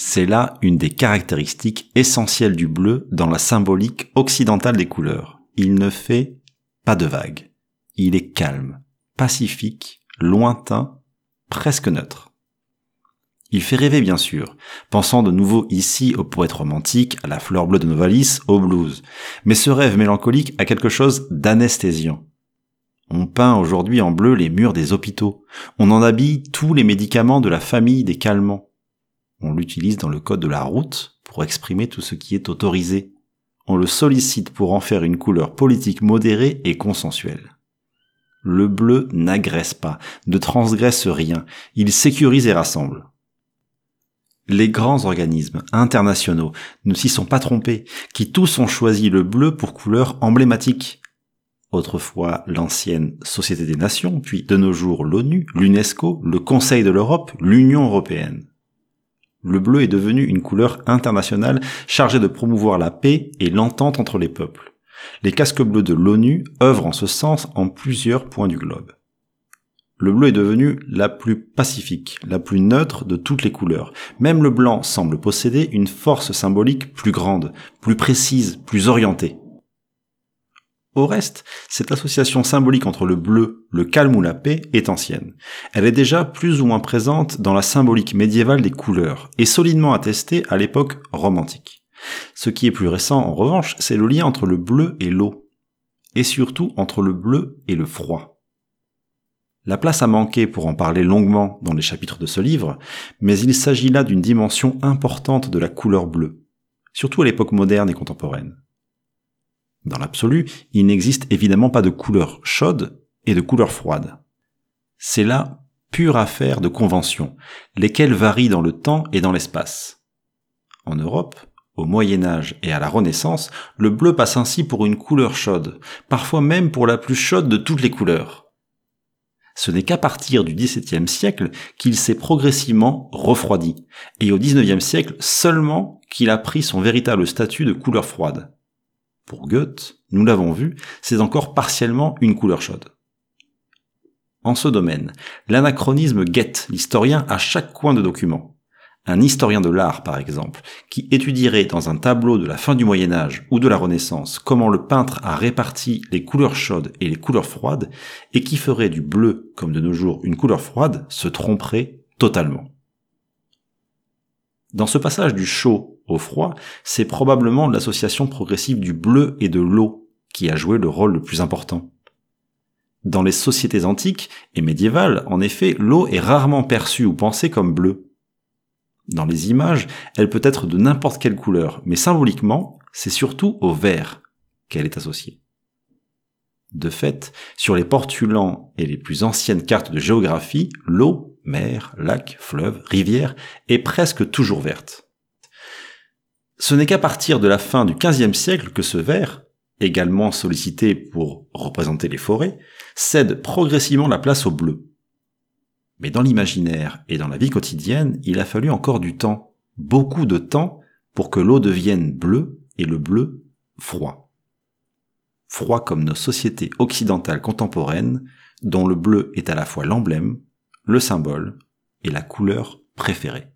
C'est là une des caractéristiques essentielles du bleu dans la symbolique occidentale des couleurs. Il ne fait pas de vagues. Il est calme, pacifique, lointain, presque neutre. Il fait rêver bien sûr, pensant de nouveau ici au poète romantique, à la fleur bleue de Novalis, au blues. Mais ce rêve mélancolique a quelque chose d'anesthésiant. On peint aujourd'hui en bleu les murs des hôpitaux. On en habille tous les médicaments de la famille des calmants. On l'utilise dans le code de la route pour exprimer tout ce qui est autorisé. On le sollicite pour en faire une couleur politique modérée et consensuelle. Le bleu n'agresse pas, ne transgresse rien, il sécurise et rassemble. Les grands organismes internationaux ne s'y sont pas trompés, qui tous ont choisi le bleu pour couleur emblématique. Autrefois l'ancienne Société des Nations, puis de nos jours l'ONU, l'UNESCO, le Conseil de l'Europe, l'Union européenne. Le bleu est devenu une couleur internationale chargée de promouvoir la paix et l'entente entre les peuples. Les casques bleus de l'ONU œuvrent en ce sens en plusieurs points du globe. Le bleu est devenu la plus pacifique, la plus neutre de toutes les couleurs. Même le blanc semble posséder une force symbolique plus grande, plus précise, plus orientée. Au reste, cette association symbolique entre le bleu, le calme ou la paix est ancienne. Elle est déjà plus ou moins présente dans la symbolique médiévale des couleurs et solidement attestée à l'époque romantique. Ce qui est plus récent, en revanche, c'est le lien entre le bleu et l'eau, et surtout entre le bleu et le froid. La place a manqué pour en parler longuement dans les chapitres de ce livre, mais il s'agit là d'une dimension importante de la couleur bleue, surtout à l'époque moderne et contemporaine. Dans l'absolu, il n'existe évidemment pas de couleur chaude et de couleur froide. C'est là pure affaire de conventions, lesquelles varient dans le temps et dans l'espace. En Europe, au Moyen Âge et à la Renaissance, le bleu passe ainsi pour une couleur chaude, parfois même pour la plus chaude de toutes les couleurs. Ce n'est qu'à partir du XVIIe siècle qu'il s'est progressivement refroidi, et au XIXe siècle seulement qu'il a pris son véritable statut de couleur froide. Pour Goethe, nous l'avons vu, c'est encore partiellement une couleur chaude. En ce domaine, l'anachronisme guette l'historien à chaque coin de document. Un historien de l'art, par exemple, qui étudierait dans un tableau de la fin du Moyen Âge ou de la Renaissance comment le peintre a réparti les couleurs chaudes et les couleurs froides, et qui ferait du bleu, comme de nos jours, une couleur froide, se tromperait totalement. Dans ce passage du chaud au froid, c'est probablement l'association progressive du bleu et de l'eau qui a joué le rôle le plus important. Dans les sociétés antiques et médiévales, en effet, l'eau est rarement perçue ou pensée comme bleue. Dans les images, elle peut être de n'importe quelle couleur, mais symboliquement, c'est surtout au vert qu'elle est associée. De fait, sur les portulans et les plus anciennes cartes de géographie, l'eau, mer, lac, fleuve, rivière, est presque toujours verte. Ce n'est qu'à partir de la fin du XVe siècle que ce vert, également sollicité pour représenter les forêts, cède progressivement la place au bleu. Mais dans l'imaginaire et dans la vie quotidienne, il a fallu encore du temps, beaucoup de temps, pour que l'eau devienne bleue et le bleu froid. Froid comme nos sociétés occidentales contemporaines, dont le bleu est à la fois l'emblème, le symbole et la couleur préférée.